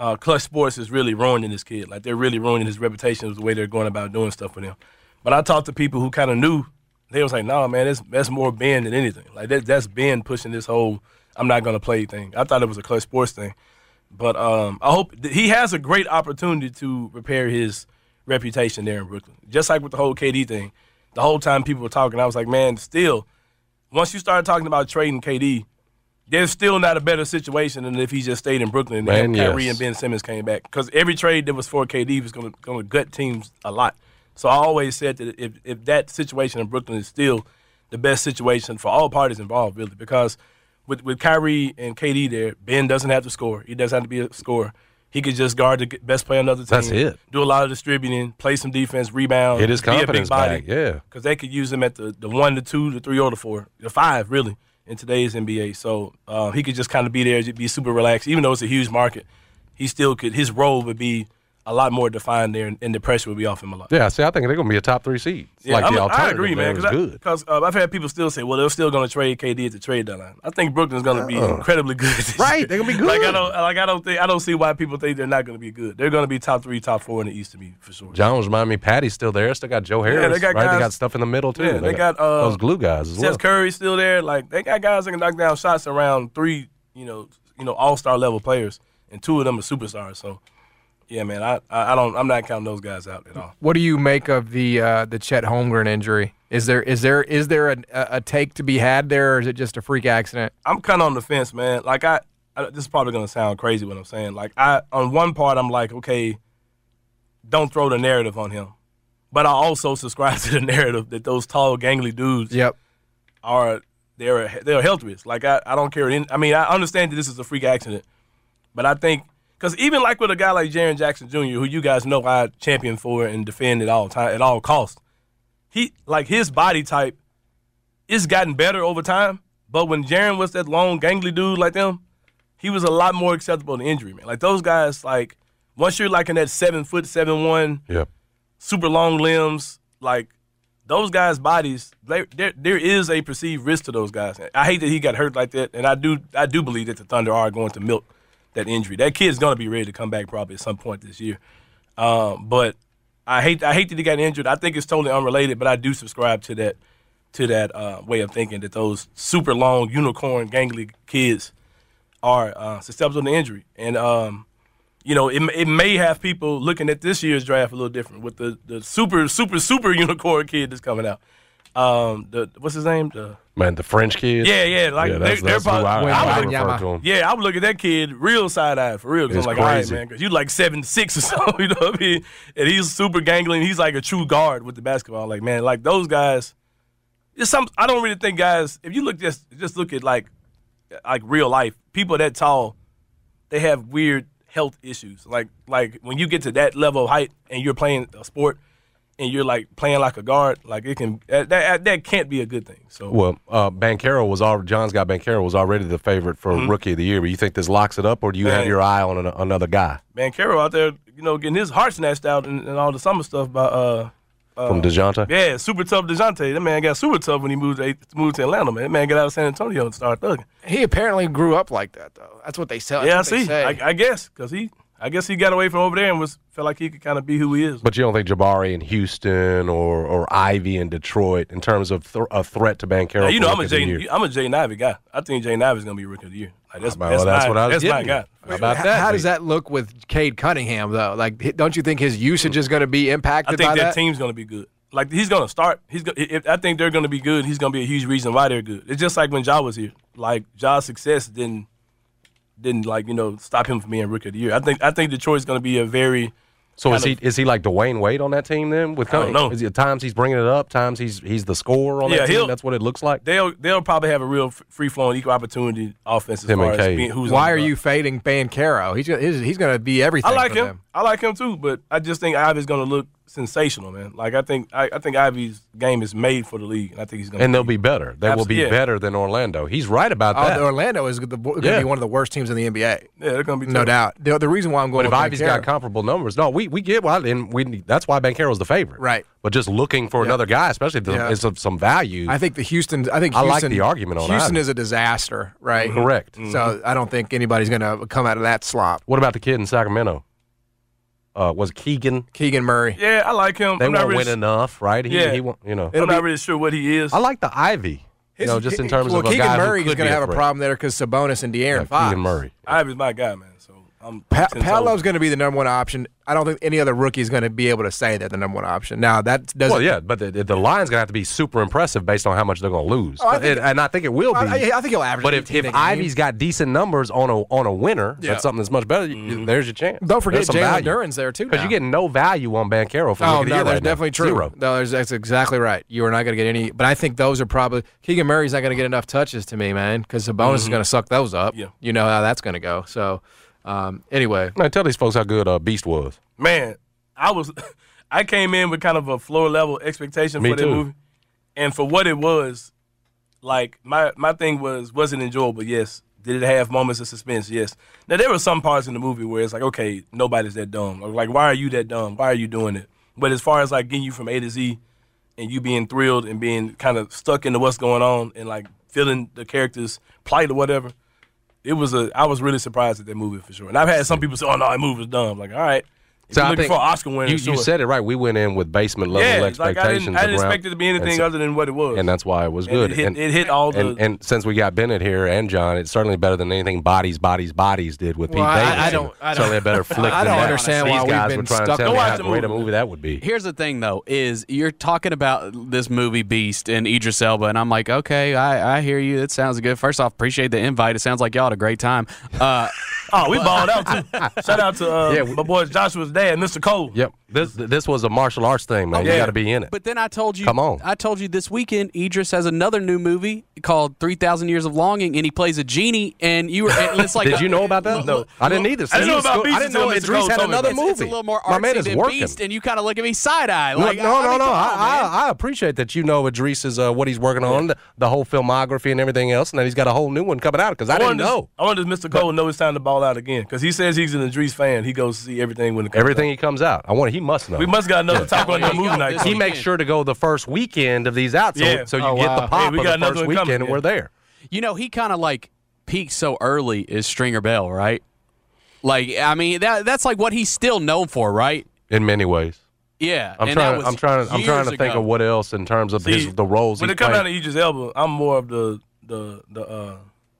uh, Clutch Sports is really ruining this kid. Like they're really ruining his reputation with the way they're going about doing stuff with him. But I talked to people who kind of knew. They was like, "No, man, that's that's more Ben than anything. Like that, that's Ben pushing this whole I'm not gonna play thing. I thought it was a Clutch Sports thing, but um, I hope he has a great opportunity to repair his reputation there in Brooklyn. Just like with the whole KD thing, the whole time people were talking, I was like, man, still, once you started talking about trading KD, there's still not a better situation than if he just stayed in Brooklyn and Man, Kyrie yes. and Ben Simmons came back. Because every trade that was for KD was going to gut teams a lot. So I always said that if, if that situation in Brooklyn is still the best situation for all parties involved, really, because with with Kyrie and KD there, Ben doesn't have to score. He doesn't have to be a scorer. He could just guard the best player on the other team. That's it. Do a lot of distributing, play some defense, rebound, be a big confidence body. back, yeah. because they could use him at the, the one, the two, the three, or the four, the five, really. in today's NBA. So uh, he could just kind of be there, be super relaxed. Even though it's a huge market, he still could. His role would be a lot more defined there, and, and the pressure would be off him a lot. Yeah, see, I think they're going to be a top three seed. Yeah, like I'm- the I agree, man. Because uh, I've had people still say, well, they're still going to trade KD at the trade deadline. I think Brooklyn's going to be incredibly good. Right, they're gonna be good. Like I don't like I don't think I don't see why people think they're not going to be good. They're going to be top three, top four in the East to me for sure. John was reminding me, Patty's still there. Still got Joe Harris. Yeah, they got right? They guys- got stuff in the middle too. Yeah, they got, uh, those glue guys as well. Seth Curry's still there. Like they got guys that can knock down shots around three, you know, you know, all star level players, and two of them are superstars. So, yeah, man, I, I don't I'm not counting those guys out at all. What do you make of the uh, the Chet Holmgren injury? Is there is there is there a, a take to be had there, or is it just a freak accident? I'm kind of on the fence, man. Like I, I this is probably gonna sound crazy what I'm saying. Like I, on one part, I'm like, okay, don't throw the narrative on him, but I also subscribe to the narrative that those tall, gangly dudes Yep. are they're they're health risk. Like I, I don't care. I mean, I understand that this is a freak accident, but I think because even like with a guy like Jaren Jackson Jr., who you guys know I champion for and defend at all time at all costs, he like his body type it's gotten better over time. But when Jaren was that long, gangly dude like them, he was a lot more acceptable to injury, man. Like those guys, like once you're like in that seven foot seven one, yeah. super long limbs, like those guys' bodies, they, there there is a perceived risk to those guys. I hate that he got hurt like that, and I do I do believe that the Thunder are going to milk that injury. That kid's to be ready to come back probably at some point this year. Um, but I hate I hate that he got injured. I think it's totally unrelated, but I do subscribe to that to that uh, way of thinking that those super long unicorn gangly kids are uh, susceptible to injury. And um, you know, it, it may have people looking at this year's draft a little different with the, the super super super unicorn kid that's coming out. Um, the what's his name? The Man, the French kids. yeah, yeah, like yeah, that's, they, they're that's probably. I, I I would- refer to them. yeah, I would look at that kid real side eye for real. Because I'm It's like, all right, crazy. man, because you like seven six or so, you know what I mean? And he's super gangling. He's like a true guard with the basketball. Like, man, like those guys. It's some. I don't really think guys. If you look just just look at like like real life people that tall, they have weird health issues. Like like when you get to that level of height and you're playing a sport and you're like playing like a guard, like it can that that, that can't be a good thing. So Well, uh, Banchero was all John's got Banchero was already the favorite for rookie of the year. But you think this locks it up, or do you have Mm-hmm. Your eye on an, another guy Man, Carroll out there, you know, getting his heart snatched out and, and all the summer stuff by uh from Dejounte? yeah, super tough Dejounte. That man got super tough when he moved to, moved to Atlanta. Man, that man got out of San Antonio and started thugging. He apparently grew up like that, though. That's what they sell. yeah, I what they see. say. I, I guess because he, I guess he got away from over there and was felt like he could kind of be who he is. But you don't think Jabari in Houston or or Ivey in Detroit, in terms of th- a threat to Banchero? Now, you know, I'm a rookie of the Jay. I'm a Jay Ivey guy. I think Jay Ivey's gonna be rookie of the year. Like that's Well, that's, that's my, what I was that's my guy. How about How- that? How does that look with Cade Cunningham, though? Like, don't you think his usage is going to be impacted I think by that, that? team's gonna be good. Like he's gonna start. He's go, if I think they're gonna be good. He's gonna be a huge reason why they're good. It's just like when Ja was here. Like Ja's success didn't didn't like you know stop him from being rookie of the year. I think I think Detroit's gonna be a very So is he kind is he like Dwyane Wade on that team then? With I don't know. Is he, at times he's bringing it up, times he's he's the scorer on Yeah, that team. That's what it looks like. they'll they'll probably have a real free flowing equal opportunity offense as Him far and as Cade. being, who's Why are you fading Banchero? He's he's, he's going to be everything. I like for him. them. I like him too, but I just think Ivey's gonna look sensational, man. Like I think I, I think Ivey's game is made for the league, and I think he's gonna And they'll be better. They will be yeah. better than Orlando. He's right about Oh, that. Orlando is going to Yeah. be one of the worst teams in the NBA. yeah, they're gonna be No tough. doubt. The, the reason why I'm going But if with Ivey's got comparable numbers, no, we, we get why, and we that's why Banchero's the favorite, Right. But just looking for another guy, especially if the, Yeah. is of some value. I think the Houston. I think I like the argument on Houston Ivey. is a disaster, right? correct. So mm-hmm. I don't think anybody's going to come out of that slop. What about the kid in Sacramento? Uh, was Keegan? Keegan Murray. Yeah, I like him. They I'm not won't really, win enough, right? He, Yeah. he won't, you know. I'm not really sure what he is. I like the Ivey. You know, just in terms well, of a Keegan guy Murray who is could going to have a problem there because Sabonis and De'Aaron Yeah, Fox. Keegan Murray. Ivey's my guy, man. So I'm Pa- Paolo's going to be the number one option. I don't think any other rookie is going to be able to say they're the number one option. Now that doesn't. Well, yeah, but the, the line's gonna have to be super impressive based on how much they're gonna lose, Oh, I think- and, and I think it will be. I, I think he'll average. but if, if. Ivey's got decent numbers on a on a winner, Yeah. that's something that's much better. you- There's your chance. don't forget There's some Jalen. Duren's there too. because now. you get no value on Banchero for Oh rookie of the no, year that's right now. definitely true. Zero. No, there's, that's exactly right. You are not going to get any. But I think those are probably Keegan Murray's not going to get enough touches to me, man, because Sabonis is going to suck those up. Mm-hmm. Yeah. You know how that's going to go. So, um, anyway, Now, tell these folks how good uh, Beast was. man, I was I came in with kind of a floor level expectation Me for that too. movie. And for what it was, like my my thing was was it enjoyable? Yes. Did it have moments of suspense? Yes. Now there were some parts in the movie where it's like, okay, nobody's that dumb. Or like, why are you that dumb? Why are you doing it? But as far as like getting you from A to Z, and you being thrilled and being kind of stuck into what's going on and like feeling the character's plight or whatever, it was a. I was really surprised at that movie for sure. And I've had some people say, "Oh no, that movie was dumb." Like, all right. If So you're I think for Oscar winner, You, sure. you said it right. We went in with basement level yeah, it's like I expectations. didn't, I didn't expect it to be anything so- other than what it was. and that's why it was And good. It hit, and, it hit all the. and, and since we got Bennett here and John, it's certainly better than anything Bodies, Bodies, Bodies did with Well, Pete I- I don't- I don't- certainly a better flick. I than don't that. understand These why we've been were stuck- to tell Go me watch how the great a movie. movie that would be. Here's the thing, though, is you're talking about this movie Beast and Idris Elba, and I'm like, okay, I, I hear you. It sounds good. First off, appreciate the invite. It sounds like y'all had a great time. Uh, oh, we balled out too. Shout out to uh, Yeah, we- my boy Joshua's dad, Mr. Cole. Yep, this this was a martial arts thing, man. You got to be in it. but then I told you, Come on. I told you this weekend, Idris has another new movie called Three Thousand Years of Longing, and he plays a genie. And you were, and it's like, Did you know about that? No. I didn't either. I didn't know about I didn't know. Idris had another It's, movie. it's a little more My man is working. Beast, and you kind of look at me side eye. Like, no, I no, mean, no. come I. I, I appreciate that you know Idris is uh, what he's working on, the, the whole filmography and everything else, and that he's got a whole new one coming out because I, didn't know. I wonder does Mr. Cole know it's time to ball out again? Because he says he's an Idris fan. He goes to see everything when it comes Everything he comes out, I want. He must know. We must got another top on There the movie night. He weekend. makes sure to go the first weekend of these out, so, Yeah. so you Oh, get wow. the pop Hey, we of got the first one coming, weekend, and yeah. we're there. You know, he kind of like peaked so early is Stringer Bell, right? Like, I mean, that that's like what he's still known for, right? In many ways, Yeah. I'm trying. I'm trying. I'm trying years to think of what else in terms of See, his the roles When he's it comes down to Idris Elba, I'm more of the the the uh,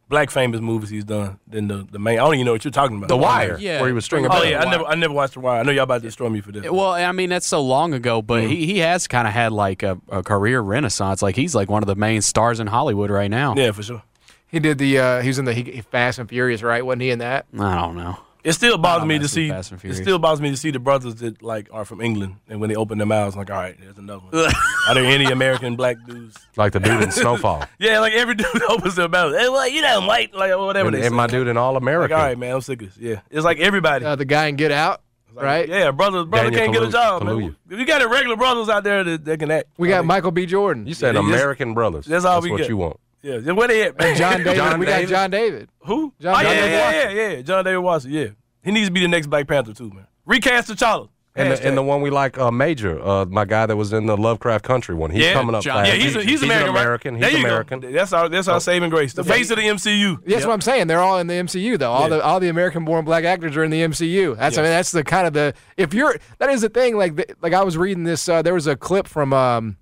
black famous movies he's done than the the main. I don't even know what you're talking about. The Wire, Yeah. where he was stringing. Oh yeah, I never I never watched The Wire. I know y'all about to destroy me for this. Well, I mean, that's so long ago, but Mm-hmm. he, he has kind of had like a, a career renaissance. Like, he's like one of the main stars in Hollywood right now. yeah, for sure. He did the. Uh, he was in the he, Fast and Furious, right? Wasn't he in that? I don't know. It still bothers don't me to see. It still bothers me to see the brothers that like are from England, and when they open their mouths, like, all right, there's another one. are there any American black dudes? like the dude in Snowfall, Yeah, like every dude opens their mouth. Hey, well, you know, white, like whatever and, they and say. my dude in All like, American. all right, man, I'm sick of this. Yeah, it's like everybody. Uh, the guy in Get Out, Like, right? Yeah, brother, brother Daniel can't get a Kaluuya- job, man. Kaluuya. If you got the regular brothers out there that, that can act, We I got mean, Michael B. Jordan. You said Yeah. American brothers. That's all That's we what get. you want. Yeah, yeah, where they at, man? John David. John we got John David. Who? John oh, yeah, David yeah, yeah, yeah. John David Watson. Yeah, he needs to be the next Black Panther too, man. Recast T'Challa. And the, and the one we like, uh, Major, uh, my guy that was in the Lovecraft Country one. He's yeah, coming up John- fast. Yeah, he's, a, he's, American. An right? American. He's you go. American. That's our that's our saving grace. The face of the MCU. That's what I'm saying. They're all in the MCU though. All Yeah. the all the American-born black actors are in the MCU. That's I mean that's the kind of the if you're that is the thing. Like the, like I was reading this. Uh, there was a clip from um,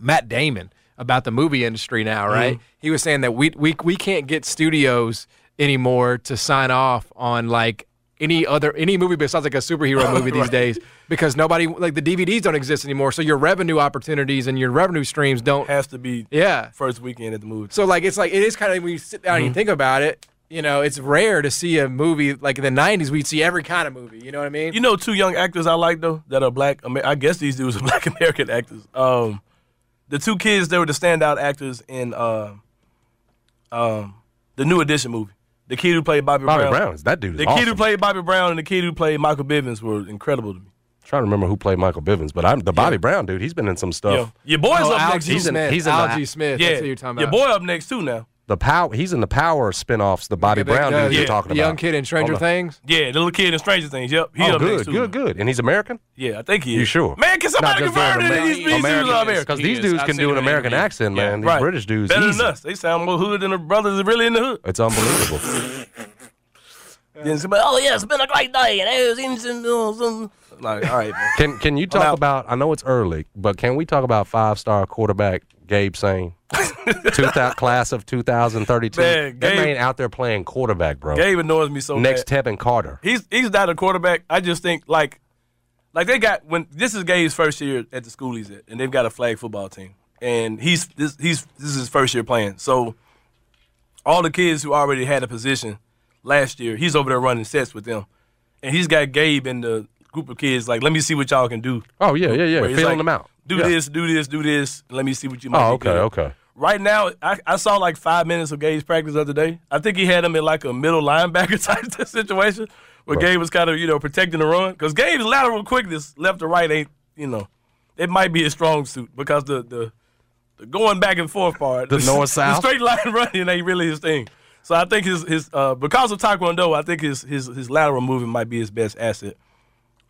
Matt Damon about the movie industry now. Right? He was saying that we we we can't get studios anymore to sign off on like any other any movie besides like a superhero movie these days because nobody like the DVDs don't exist anymore. So your revenue opportunities and your revenue streams don't. Has to be Yeah. first weekend at the movie. So like it's like it is kind of when you sit down and you think about it, you know, it's rare to see a movie like in the '90s. We'd see every kind of movie. You know what I mean? You know, two young actors I like though that are black. I guess these dudes are black American actors. Um, the two kids they were the standout actors in uh, um, the New Edition movie. The kid who played Bobby, Bobby Brown. Brown. That dude is The awesome. kid who played Bobby Brown and the kid who played Michael Bivins were incredible to me. trying to remember who played Michael Bivins, but I'm the Bobby Brown dude. He's been in some stuff. Yeah. Your boy's oh, up next. Algee too. He's in- Smith. he's in Algee Smith. yeah, That's who you're talking your boy up next too now. The power. He's in the Power spinoffs. The Bobby Yeah, Brown dude yeah, you're talking the about. young kid in Stranger Hold. Things. Yeah, the little kid in Stranger Things. Yep, he Oh, up next good, too. good, good. And he's American. Yeah, I think he is. You sure? Man, can somebody Not just confirm doing that Amer- these these dudes American. are American? Because these dudes can do an American accent, Yeah. man. These Right. British dudes, Better easy. than us. They sound more hood than the brothers are really in the hood. It's unbelievable. Then somebody, oh yeah, it's been a great day, and it was in some, uh. Like, all right, man. Can Can you talk about? I know it's early, but can we talk about five star quarterback Gabe Sane, two thou- class of 2032? Man, that Gabe- man out there playing quarterback, bro. Gabe annoys me so much. Next bad. Tevin Carter. He's he's not a quarterback. I just think like, like they got when this is Gabe's first year at the school he's at, and they've got a flag football team, and he's this he's this is his first year playing. So all the kids who already had a position last year, he's over there running sets with them, and he's got Gabe in the group of kids like, let me see what y'all can do. Oh yeah, yeah, yeah. Feeling like, them out. Do Yeah. this, do this, do this. Let me see what you might. Oh, okay, okay. Right now, I, I saw like five minutes of Gabe's practice the other day. I think he had him in like a middle linebacker type situation where Right. Gabe was kind of, you know, protecting the run. Because Gabe's lateral quickness, left to right, ain't, you know, it might be his strong suit because the, the, the going back and forth part, The north-south? the straight line running ain't really his thing. So I think his his uh, because of Taekwondo, I think his his his lateral movement might be his best asset,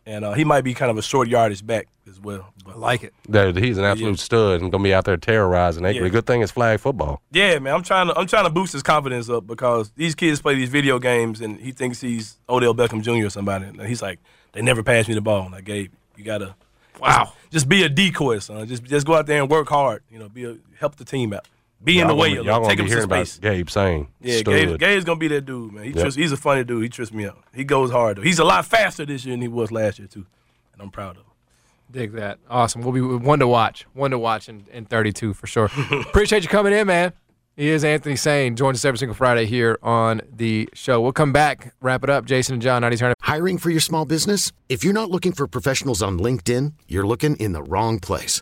and uh, he might be kind of a short yardage back as well. But, I like it. Dude, he's an absolute stud and going to be out there terrorizing Akery. Yeah. Good thing it's flag football. Yeah, man, I'm trying to I'm trying to boost his confidence up because these kids play these video games and he thinks he's Odell Beckham Jr. or somebody. And he's like, they never pass me the ball. And I Gabe, you gotta Wow. just be a decoy, son. Just just go out there and work hard. You know, be a, help the team out. Be in the Y'all way. gonna- a Y'all little. going Take to him be to hearing about space. Gabe saying Yeah. Gabe, Gabe's gonna be that dude, man. He Yep. trips, he's a funny dude. He trips me out. He goes hard though. He's a lot faster this year than he was last year too, and I'm proud of him. Dig that. Awesome. We'll be one to watch. One to watch in, in 32 for sure. Appreciate you coming in, man. He is Anthony Sane. Joins us every single Friday here on the show. We'll come back, wrap it up. Jason and John, 90s Turn. Hiring for your small business? If you're not looking for professionals on LinkedIn, you're looking in the wrong place.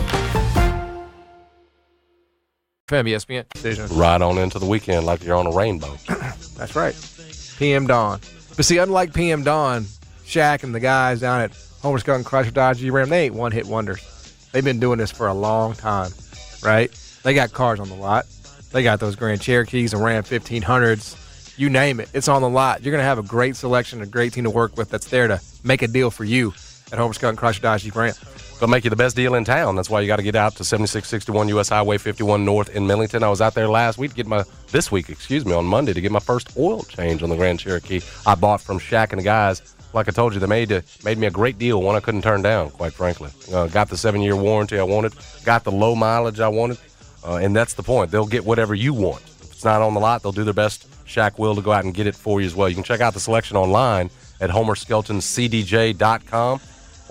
Fam, ESPN. Decision. Right on into the weekend like you're on a rainbow. That's right. PM Dawn. But see, unlike PM Dawn, Shaq and the guys down at Homer Skelton Chrysler Dodge Jeep Ram, they ain't one hit wonders. They've been doing this for a long time, right? They got cars on the lot. They got those Grand Cherokees and Ram 1500s. You name it, it's on the lot. You're going to have a great selection, a great team to work with that's there to make a deal for you at Homer Skelton Chrysler Dodge Jeep Ram. They'll make you the best deal in town. That's why you got to get out to 7661 US Highway 51 North in Millington. I was out there last week to get my this week, excuse me, on Monday to get my first oil change on the Grand Cherokee. I bought from Shaq and the guys. Like I told you, they made a, made me a great deal, one I couldn't turn down, quite frankly. Uh, got the seven year warranty I wanted, got the low mileage I wanted, uh, and that's the point. They'll get whatever you want. If it's not on the lot, they'll do their best. Shaq will to go out and get it for you as well. You can check out the selection online at homerskeltoncdj.com.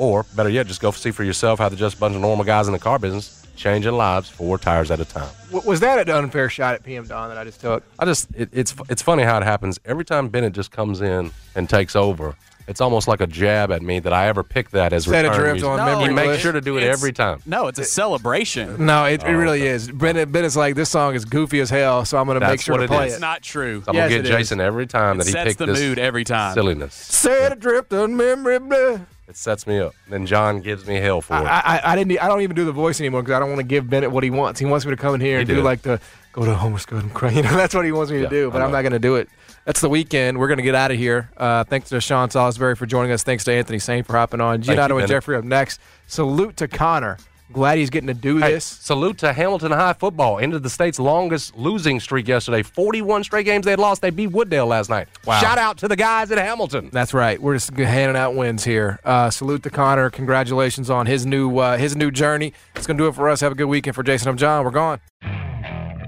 Or better yet, just go see for yourself how they're just a bunch of normal guys in the car business changing lives four tires at a time. Was that an unfair shot at PM Dawn that I just took? I just it, it's it's funny how it happens every time Bennett just comes in and takes over. It's almost like a jab at me that I ever pick that as Set a return drift music. on No, memory He makes sure to do it every time. No, it's a celebration. No, it, it oh, really okay. is. Bennett, Bennett's like, this song is goofy as hell, so I'm going to make sure to it play is. it. It's not true. I'm Yes, gonna it get is. Jason every time It that he picks the this mood every time. silliness. Set adrift on memory lane. It sets me up. Then John gives me hell for it. I, I, I didn't. I don't even do the voice anymore because I don't want to give Bennett what he wants. He wants me to come in here He and do did. like the go to Homer Skelton cry. You know, that's what he wants me Yeah, to do. But I'm not going to do it. That's the weekend. We're going to get out of here. Uh, thanks to Sean Salisbury for joining us. Thanks to Anthony Saint for hopping on. Thank you, and Bennett. Jeffrey up next. Salute to Connor. Glad he's getting to do Hey, this. salute to Hamilton High football. Ended the state's longest losing streak yesterday. 41 straight games they had lost. They beat Wooddale last night. Wow. Shout out to the guys at Hamilton. That's right. We're just handing out wins here. Uh, salute to Connor. Congratulations on his new uh, his new journey. It's gonna do it for us. Have a good weekend for Jason. I'm John. We're gone.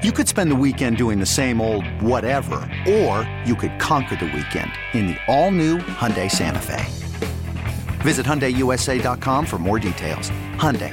You could spend the weekend doing the same old whatever, or you could conquer the weekend in the all-new Hyundai Santa Fe. Visit HyundaiUSA.com for more details. Hyundai,